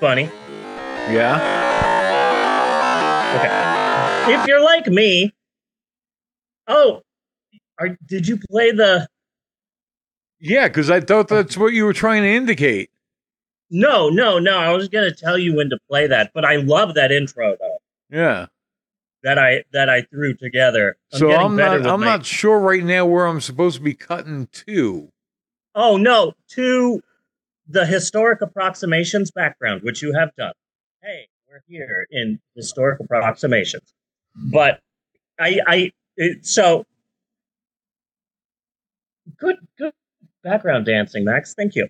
Bunny. Yeah. Okay. If you're like me, oh, are, did you play the? Yeah, because I thought that's what you were trying to indicate. No, no, no. I was gonna tell you when to play that, but I love that intro though. Yeah. That I that I threw together. so I'm not I'm my- not sure right now where I'm supposed to be cutting to. Oh no, to the historic approximations background, which you have done. Hey, we're here in historic approximations, but I, I, it, so good, good background dancing, Max. Thank you.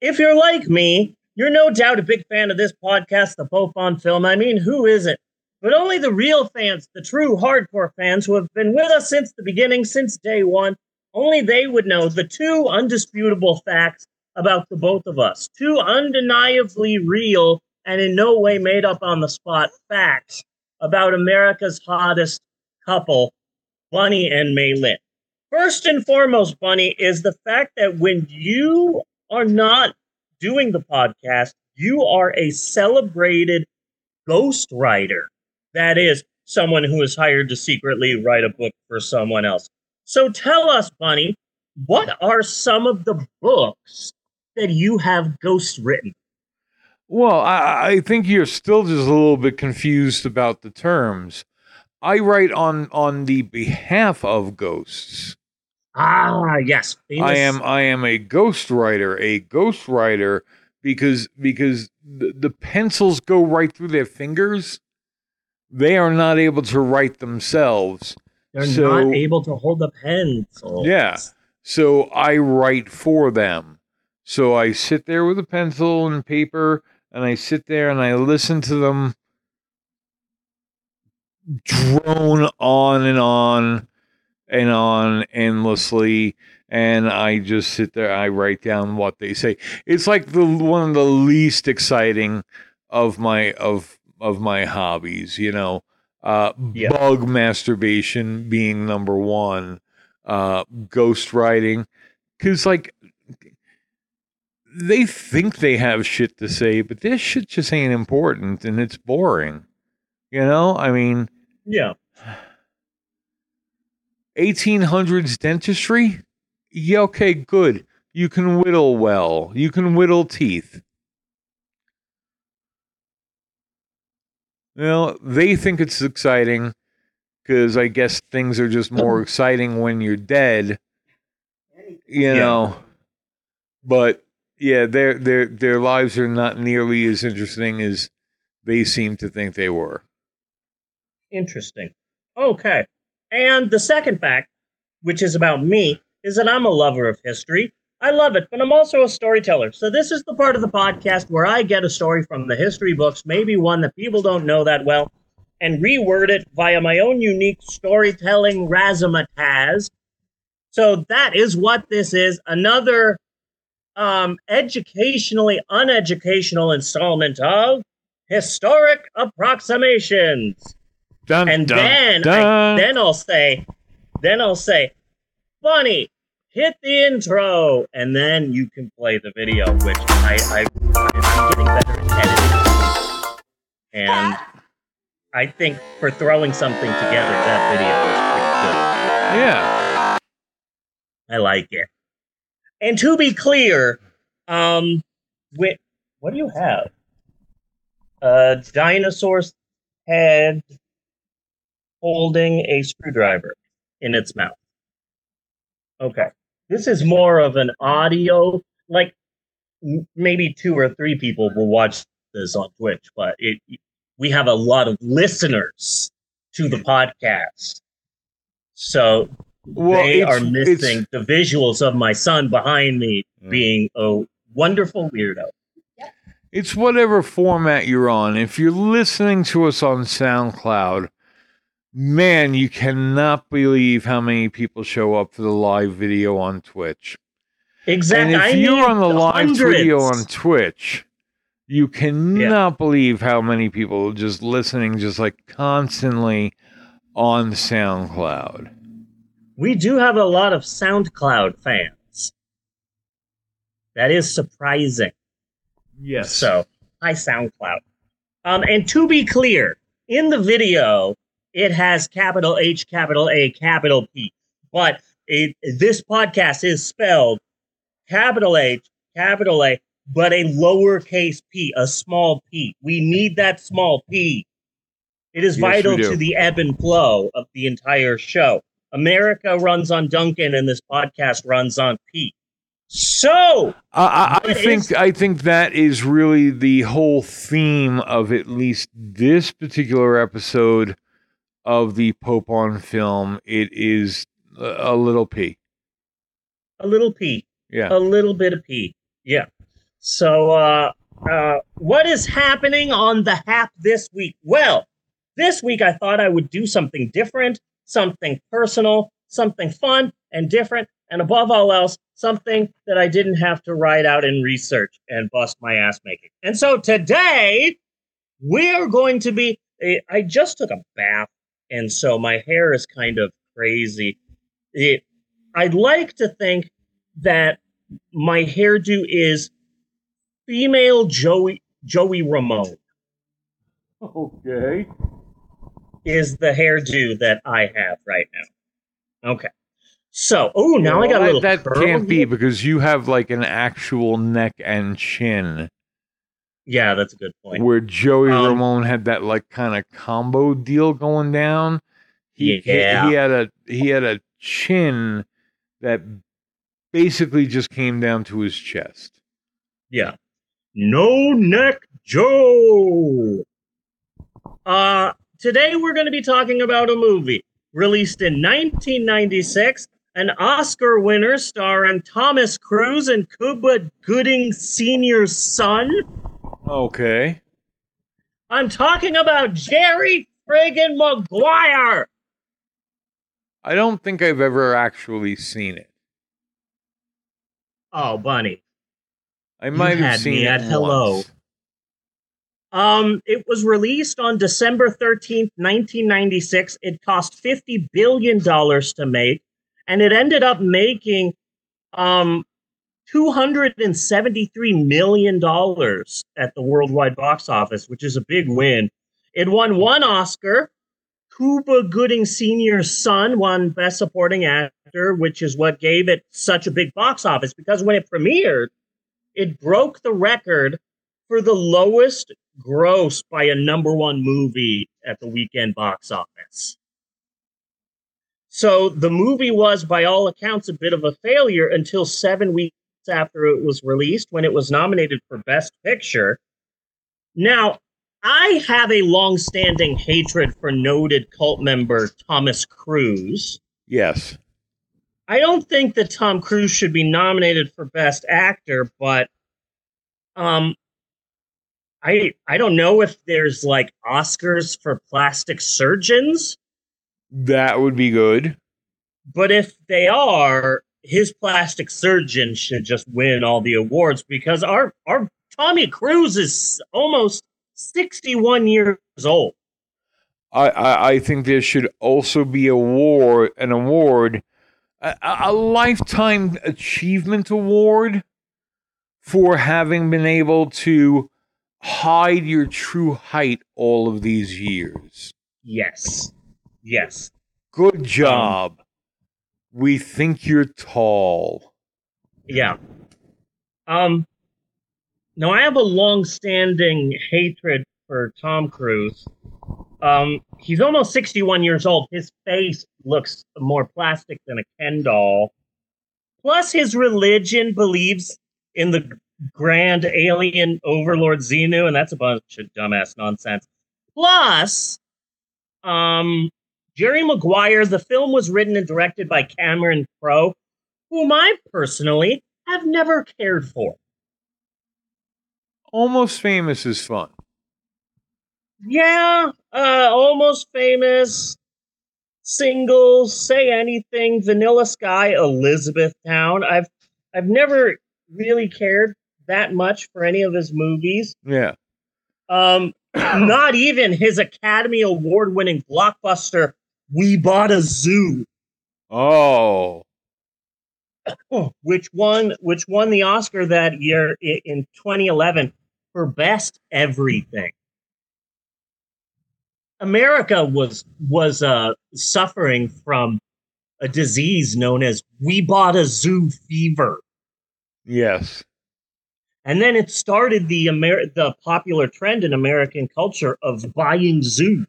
If you're like me, you're no doubt a big fan of this podcast, the Pope on Film. I mean, who isn't? But only the real fans, the true hardcore fans who have been with us since the beginning, since day one, only they would know the two undisputable facts about the both of us. Two undeniably real and in no way made up on the spot facts about America's hottest couple, Bunny and May Lynn. First and foremost, Bunny, is the fact that when you are not doing the podcast, you are a celebrated ghostwriter. That is, someone who is hired to secretly write a book for someone else. So tell us, Bunny, what are some of the books that you have ghost written? Well, I, I think you're still just a little bit confused about the terms. I write on on the behalf of ghosts. Ah, yes. I am I am a ghost writer, a ghost writer because because the, the pencils go right through their fingers. They are not able to write themselves. They're so- not able to hold a pencil. Yeah. So I write for them. So I sit there with a pencil and paper and I sit there and I listen to them drone on and on and on endlessly and I just sit there I write down what they say. It's like the one of the least exciting of my of of my hobbies, you know. Uh bug masturbation being number 1 uh ghost writing cuz like they think they have shit to say but this shit just ain't important and it's boring you know? I mean Yeah. 1800s dentistry? Yeah okay good. You can whittle well. You can whittle teeth. You know they think it's exciting because i guess things are just more exciting when you're dead you Yeah. know? But yeah their their their lives are not nearly as interesting as they seem to think they were Interesting. Okay. And the second fact, which is about me, is that I'm a lover of history. I love it, but I'm also a storyteller. So this is the part of the podcast where I get a story from the history books, maybe one that people don't know that well, and reword it via my own unique storytelling razzmatazz. So that is what this is. Another um, educationally uneducational installment of Historic Approximations dun, and dun, then dun. I, then I'll say, then I'll say, funny, hit the intro, and then you can play the video, which I, I I'm getting better at editing, and I think for throwing something together, that video is yeah pretty good. I like it. And to be clear, um, what do you have? A dinosaur's head holding a screwdriver in its mouth. Okay. This is more of an audio, like m- maybe two or three people will watch this on Twitch, but it, we have a lot of listeners to the podcast. So well they are missing the visuals of my son behind me Mm. being a wonderful weirdo. It's whatever format you're on. If you're listening to us on SoundCloud, man, you cannot believe how many people show up for the live video on Twitch. Exactly. And if I you're on the live hundreds. video on Twitch, you cannot believe how many people are just listening, just like constantly on SoundCloud. We do have a lot of SoundCloud fans. That is surprising. Yes. So, Hi SoundCloud. Um, and to be clear, in the video, it has capital H, capital A, capital P. But it, this podcast is spelled capital H, capital A, but a lowercase p, a small p. We need that small p. It is Yes, vital to the ebb and flow of the entire show. America runs on Dunkin', and this podcast runs on Pete. So, I, I, I think is- I think that is really the whole theme of at least this particular episode of the Pope on film. It is a, little p. a little P. Yeah. a little bit of pee. Yeah. So, uh, uh, what is happening on the Hap this week? Well, this week I thought I would do something different, something personal, something fun and different, and above all else, something that I didn't have to write out and research and bust my ass making. And so today we're going to be. eh, I just took a bath, and so my hair is kind of crazy. It, I'd like to think that my hairdo is female Joey Joey Ramone Okay. Is the hairdo that I have right now. Okay. So, oh, now I got a little that, can't be here. because you have like an actual neck and chin Yeah, that's a good point. where Joey Um, Ramone had that like kind of combo deal going down. He, he- he had a he had a chin that basically just came down to his chest. Yeah. No neck Joe. Uh today we're going to be talking about a movie released in 1996, an Oscar winner starring Thomas Cruise and Cuba Gooding Sr.'s son. Okay. I'm talking about Jerry friggin' Maguire. I don't think I've ever actually seen it. Oh, bunny. I might have seen it at hello. Um, it was released on December 13th, 1996. It cost $50 billion to make, and it ended up making um $273 million at the worldwide box office, which is a big win. It won one Oscar. Cuba Gooding Sr.'s son won Best Supporting Actor, which is what gave it such a big box office because when it premiered, it broke the record for the lowest gross by a number one movie at the weekend box office. So the movie was, by all accounts, a bit of a failure until seven weeks after it was released when it was nominated for Best Picture. Now, I have a long-standing hatred for noted cult member Thomas Cruise. Yes. I don't think that Tom Cruise should be nominated for Best Actor, but um, I I don't know if there's like Oscars for plastic surgeons, That would be good. but if they are, his plastic surgeon should just win all the awards because our our Tommy Cruise is almost 61 years old. I, I, I think there should also be award an award, a, a a lifetime achievement award for having been able to hide your true height all of these years. Yes. Yes. Good job. we think you're tall. Yeah. Um now I have a long-standing hatred for Tom Cruise. Um he's almost 61 years old. His face looks more plastic than a Ken doll. Plus his religion believes in the grand alien overlord Xenu and that's a bunch of dumbass nonsense. Plus um Jerry Maguire, the film was written and directed by Cameron Crowe, whom I personally have never cared for. Almost famous is fun. Yeah, uh, almost famous, singles, say anything, Vanilla Sky, Elizabethtown. I've I've never really cared that much for any of his movies. Yeah. Um, not even his Academy Award winning blockbuster, We Bought a Zoo. Oh. which won which won the Oscar that year in 2011. for best everything. America was was uh, suffering from a disease known as we bought a zoo fever. Yes. And then it started the Amer- the popular trend in American culture of buying zoos.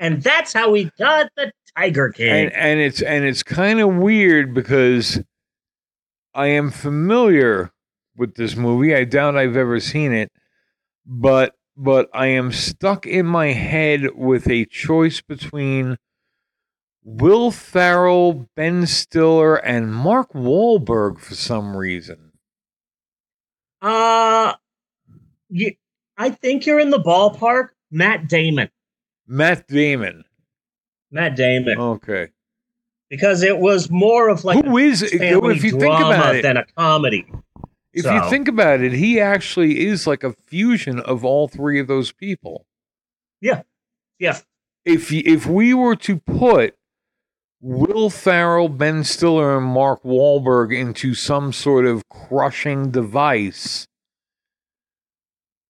And that's how we got the Tiger King. And and it's and it's kind of weird because I am familiar with this movie. I doubt I've ever seen it, but but I am stuck in my head with a choice between Will Ferrell, Ben Stiller, and Mark Wahlberg for some reason. uh you, I think you're in the ballpark. Matt Damon. Matt Damon. Matt Damon. Okay. Because it was more of like Who is if you think about it? than a comedy. If So- you think about it, he actually is like a fusion of all three of those people. Yeah. Yeah. If if we were to put Will Ferrell, Ben Stiller, and Mark Wahlberg into some sort of crushing device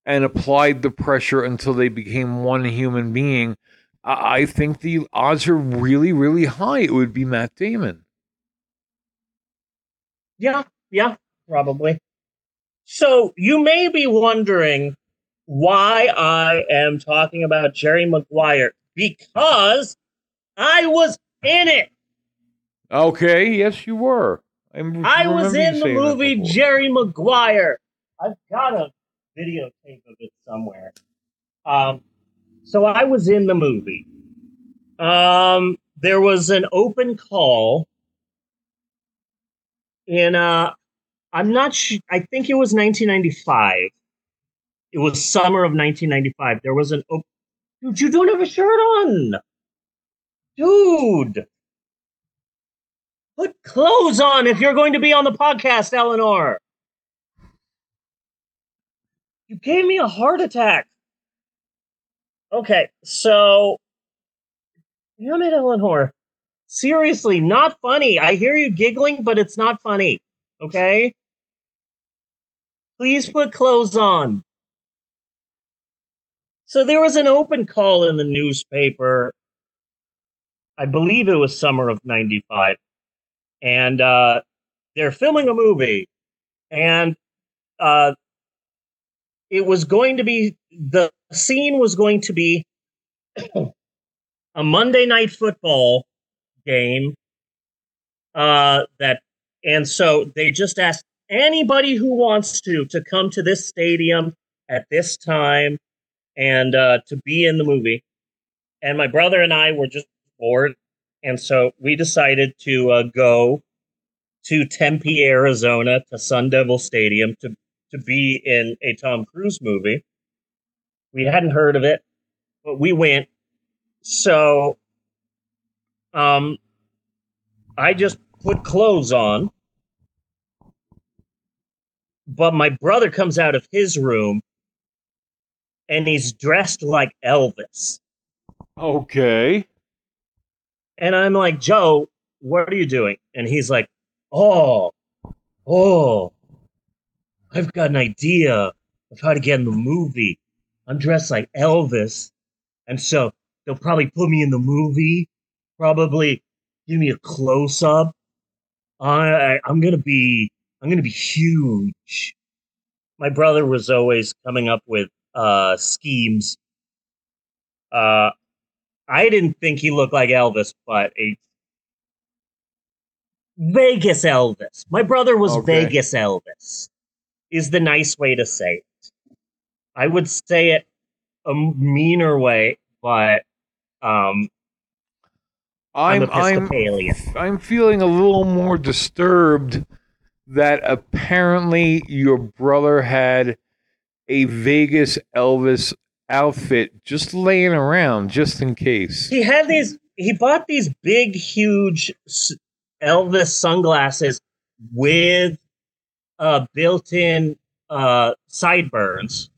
and applied the pressure until they became one human being, I, think the odds are really, really high. It would be Matt Damon. Yeah, yeah, probably. So you may be wondering why I am talking about Jerry Maguire because I was in it. Okay, yes, you were. I'm, I was in the movie. Jerry Maguire. I've got a videotape of it somewhere. Um, so I was in the movie. Um, there was an open call in uh I'm not sure I think it was 1995. It was summer of 1995. There was an open Dude, you don't have a shirt on. Dude. Put clothes on if you're going to be on the podcast, Eleanor. You gave me a heart attack. Okay, so damn it, Eleanor. Seriously, not funny. I hear you giggling, but it's not funny. Okay? Please put clothes on. So there was an open call in the newspaper. I believe it was summer of 95. And uh, they're filming a movie. And uh, it was going to be the scene was going to be a Monday night football game. Uh, that and so they just asked anybody who wants to to come to this stadium at this time and uh, to be in the movie. And my brother and I were just bored, and so we decided to uh, go to Tempe, Arizona, to Sun Devil Stadium to to be in a Tom Cruise movie. We hadn't heard of it, but we went. So, um, I just put clothes on, but my brother comes out of his room and he's dressed like Elvis. Okay. And I'm like, Joe, what are you doing? And he's like, Oh, oh, I've got an idea of how to get in the movie. I'm dressed like Elvis. And so they'll probably put me in the movie, probably give me a close up. I, I'm going to be, I'm going to be huge. My brother was always coming up with uh, schemes. Uh, I didn't think he looked like Elvis, but a Vegas Elvis. My brother was Okay. Vegas Elvis. Is the nice way to say it. I would say it a meaner way, but um, I'm, I'm I'm I'm feeling a little more disturbed that apparently your brother had a Vegas Elvis outfit just laying around just in case. he had these. He bought these big, huge Elvis sunglasses with uh, built-in uh, sideburns,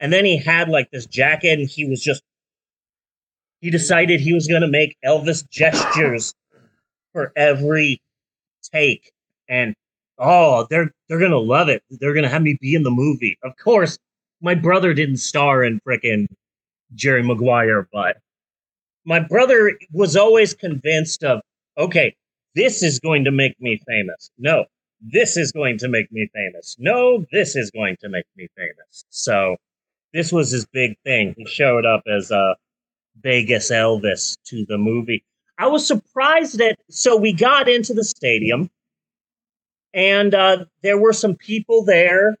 and then he had like this jacket, and he was just. He decided he was going to make Elvis gestures for every take, and oh, they're they're gonna love it. They're gonna have me be in the movie. Of course, my brother didn't star in frickin' Jerry Maguire, but my brother was always convinced of, okay, this is going to make me famous. No, this is going to make me famous. No, this is going to make me famous. So this was his big thing. He showed up as a Vegas Elvis to the movie. I was surprised that so we got into the stadium and uh, there were some people there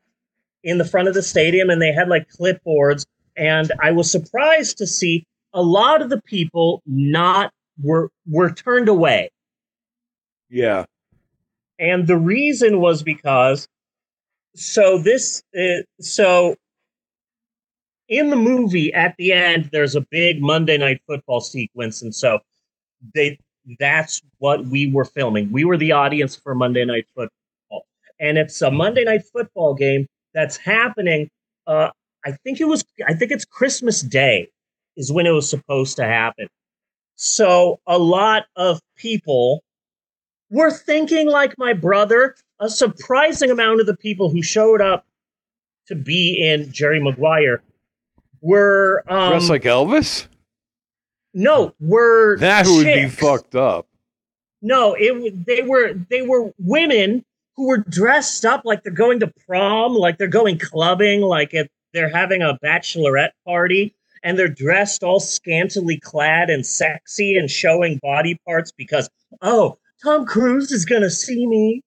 in the front of the stadium and they had like clipboards and I was surprised to see a lot of the people not were were turned away. Yeah. And the reason was because so this uh, so in the movie at the end there's a big Monday night football sequence and so they that's what we were filming. We were the audience for Monday night football. And it's a Monday night football game that's happening uh I think it was I think it's Christmas Day is when it was supposed to happen. So a lot of people were thinking like my brother. A surprising amount of the people who showed up to be in Jerry Maguire were um, Dressed like Elvis? no were That would be fucked up. No, it they were they were women who were dressed up like they're going to prom, like they're going clubbing, like it, they're having a bachelorette party, and they're dressed all scantily clad and sexy and showing body parts because oh, Tom Cruise is gonna see me.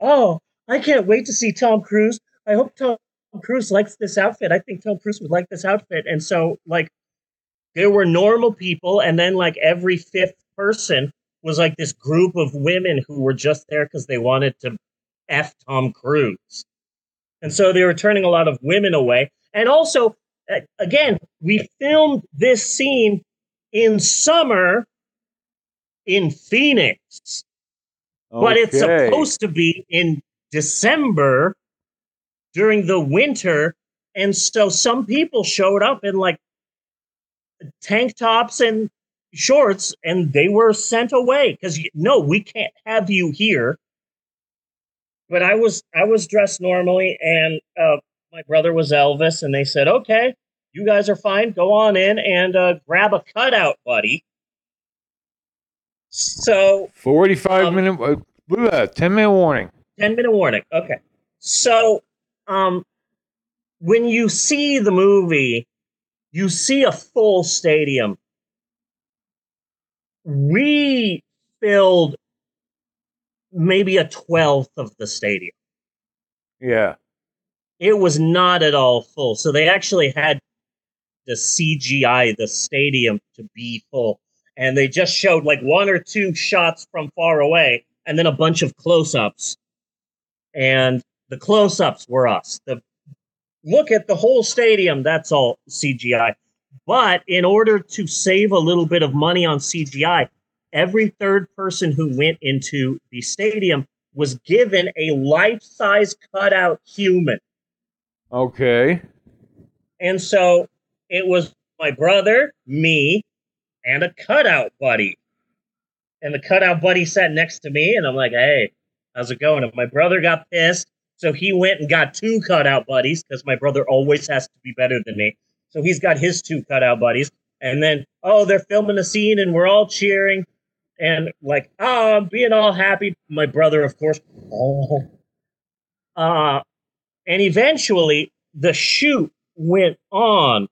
Oh, I can't wait to see Tom Cruise. I hope Tom Cruise likes this outfit. I think Tom Cruise would like this outfit, and so like there were normal people, and then like every fifth person was like this group of women who were just there because they wanted to F Tom Cruise. And so they were turning a lot of women away. And also, again, we filmed this scene in summer in Phoenix, but it's supposed to be in December during the winter. And so some people showed up in like tank tops and shorts and they were sent away because no we can't have you here but i was i was dressed normally and uh, my brother was elvis and they said okay you guys are fine go on in and uh, grab a cutout buddy so 45 Um, minute, uh, look at that, 10 minute warning. 10 minute warning. Okay. So, um, when you see the movie, you see a full stadium. We filled maybe a twelfth of the stadium. Yeah. It was not at all full. So they actually had the CGI the stadium to be full. And they just showed like one or two shots from far away and then a bunch of close ups. And the close ups were us. The look at the whole stadium, that's all CGI. But in order to save a little bit of money on CGI, every third person who went into the stadium was given a life size cutout human. Okay. And so it was my brother, me, and a cutout buddy. And the cutout buddy sat next to me, and I'm like, hey, how's it going? And my brother got pissed. So he went and got two cutout buddies because my brother always has to be better than me. So he's got his two cutout buddies. And then, oh, they're filming a scene and we're all cheering. And like, oh, I'm being all happy. My brother, of course. Oh. Uh, and eventually the shoot went on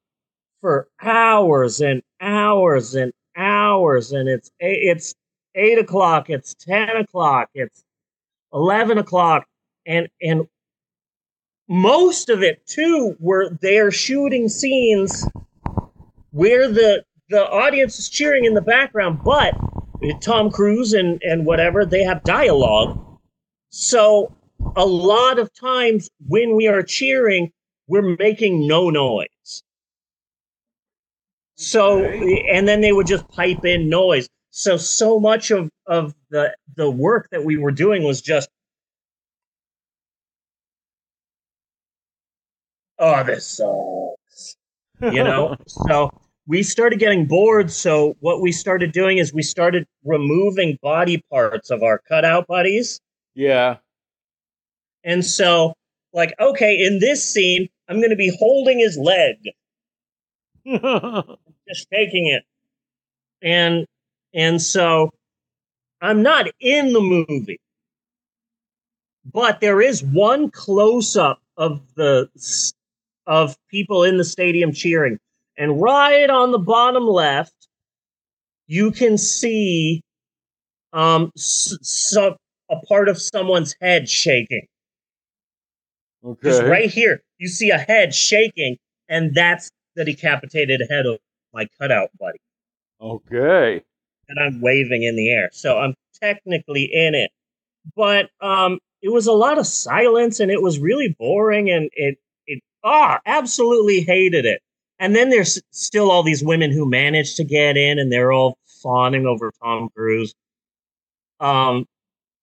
for hours and hours and hours. And it's it's eight o'clock, it's ten o'clock, it's eleven o'clock, and and most of it too were they're shooting scenes where the the audience is cheering in the background, but Tom Cruise and and whatever they have dialogue. So a lot of times when we are cheering, we're making no noise. So and then they would just pipe in noise. So so much of of the the work that we were doing was just oh this sucks. You know? so we started getting bored, so what we started doing is we started removing body parts of our cutout buddies Yeah. And so, like, okay, in this scene, I'm going to be holding his leg, just taking it. And and so I'm not in the movie. But there is one close up of the of people in the stadium cheering. And right on the bottom left, you can see um so a part of someone's head shaking. Okay. Just right here, you see a head shaking, and that's the decapitated head of my cutout buddy. Okay. And I'm waving in the air. So I'm technically in it. But um it was a lot of silence and it was really boring and it it ah absolutely hated it. And then there's still all these women who managed to get in and they're all fawning over Tom Cruise. Um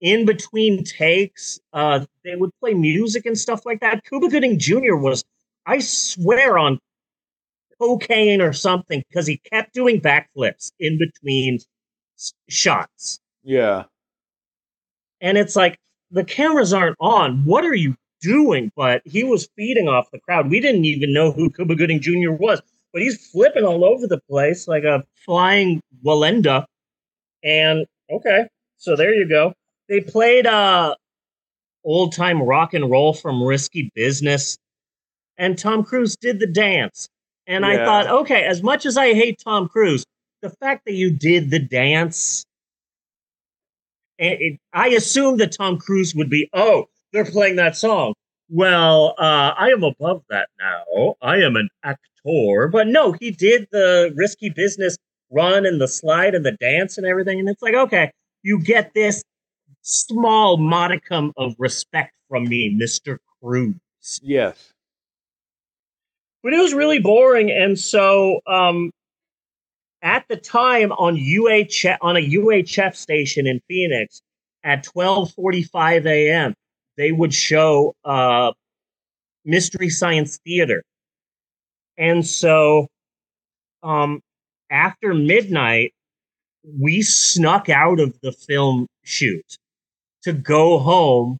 in between takes, uh, they would play music and stuff like that. Cuba Gooding Jr. was, I swear, on cocaine or something because he kept doing backflips in between shots. Yeah. And it's like, the cameras aren't on. What are you doing? But he was feeding off the crowd. We didn't even know who Cuba Gooding Jr. was, but he's flipping all over the place like a flying Wallenda. And okay, so there you go. They played uh old time rock and roll from Risky Business, and Tom Cruise did the dance. And I thought, okay, as much as I hate Tom Cruise, the fact that you did the dance, it, it, I assumed that Tom Cruise would be, oh, they're playing that song. Well, uh, I am above that now. I am an actor. But no, he did the risky business run and the slide and the dance and everything. And it's like, okay, you get this small modicum of respect from me, Mr. Cruise. Yes. But it was really boring. And so um, at the time on UHF, on a UHF station in Phoenix at 12:45 a.m., they would show uh, Mystery Science Theater. And so um, after midnight, we snuck out of the film shoot to go home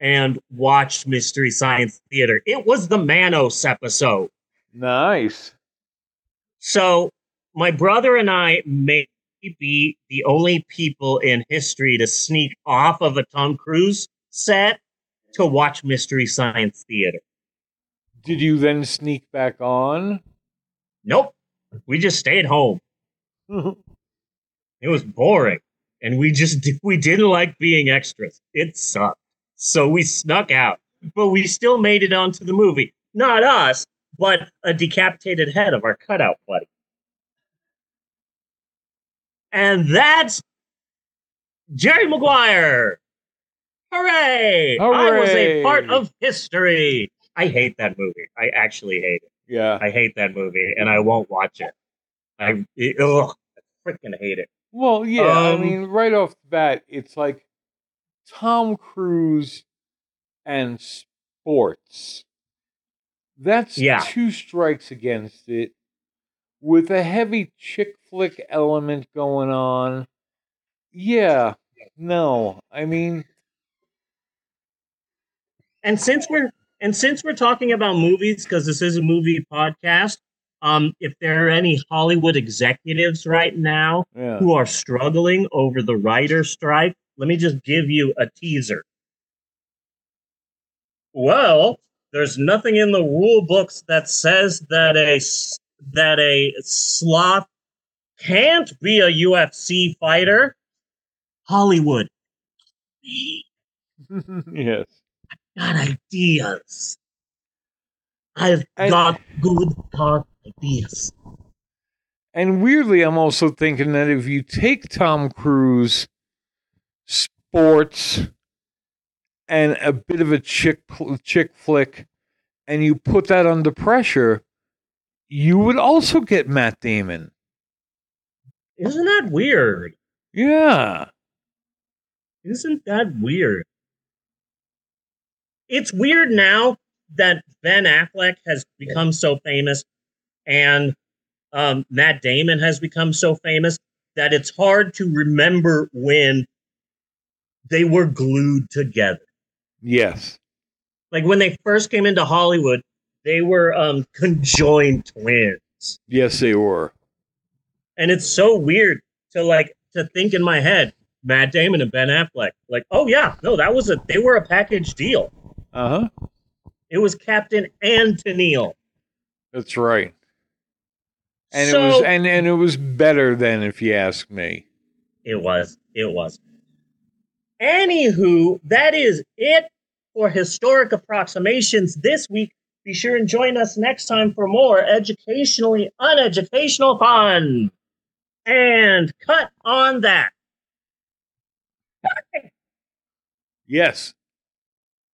and watch Mystery Science Theater. It was the Manos episode. Nice. So my brother and I may be the only people in history to sneak off of a Tom Cruise set to watch Mystery Science Theater. Did you then sneak back on? Nope. We just stayed home. It was boring. And we just we didn't like being extras. It sucked. So we snuck out. But we still made it onto the movie. Not us, but a decapitated head of our cutout buddy. And that's Jerry Maguire. Hooray! I was a part of history. I hate that movie. I actually hate it. yeah. I hate that movie, and I won't watch it. I it, ugh, I freaking hate it. Well, yeah. I Um, mean, right off the bat, it's like Tom Cruise and sports. That's Yeah. two strikes against it, with a heavy chick flick element going on. Yeah. No. I mean, And since we're and since we're talking about movies, because this is a movie podcast, um, if there are any Hollywood executives right now yeah. who are struggling over the writer strike, let me just give you a teaser. Well, there's nothing in the rule books that says that a that a sloth can't be a UFC fighter. Hollywood, yes. Got ideas. I've And- got good thought ideas. And weirdly, I'm also thinking that if you take Tom Cruise, sports, and a bit of a chick chick flick, and you put that under pressure, you would also get Matt Damon. Isn't that weird? Yeah. Isn't that weird? It's weird now that Ben Affleck has become so famous and um, Matt Damon has become so famous that it's hard to remember when they were glued together. Yes. Like when they first came into Hollywood, they were um conjoined twins. Yes, they were. And it's so weird to like to think in my head, Matt Damon and Ben Affleck. Like, oh yeah, no, that was a they were a package deal. Uh huh. It was Captain and Tennille. That's right. And So- it was and and it was better than if you ask me. It was. It was. Anywho, that is it for historic approximations this week. Be sure and join us next time for more educationally uneducational fun. And cut on that. Yes.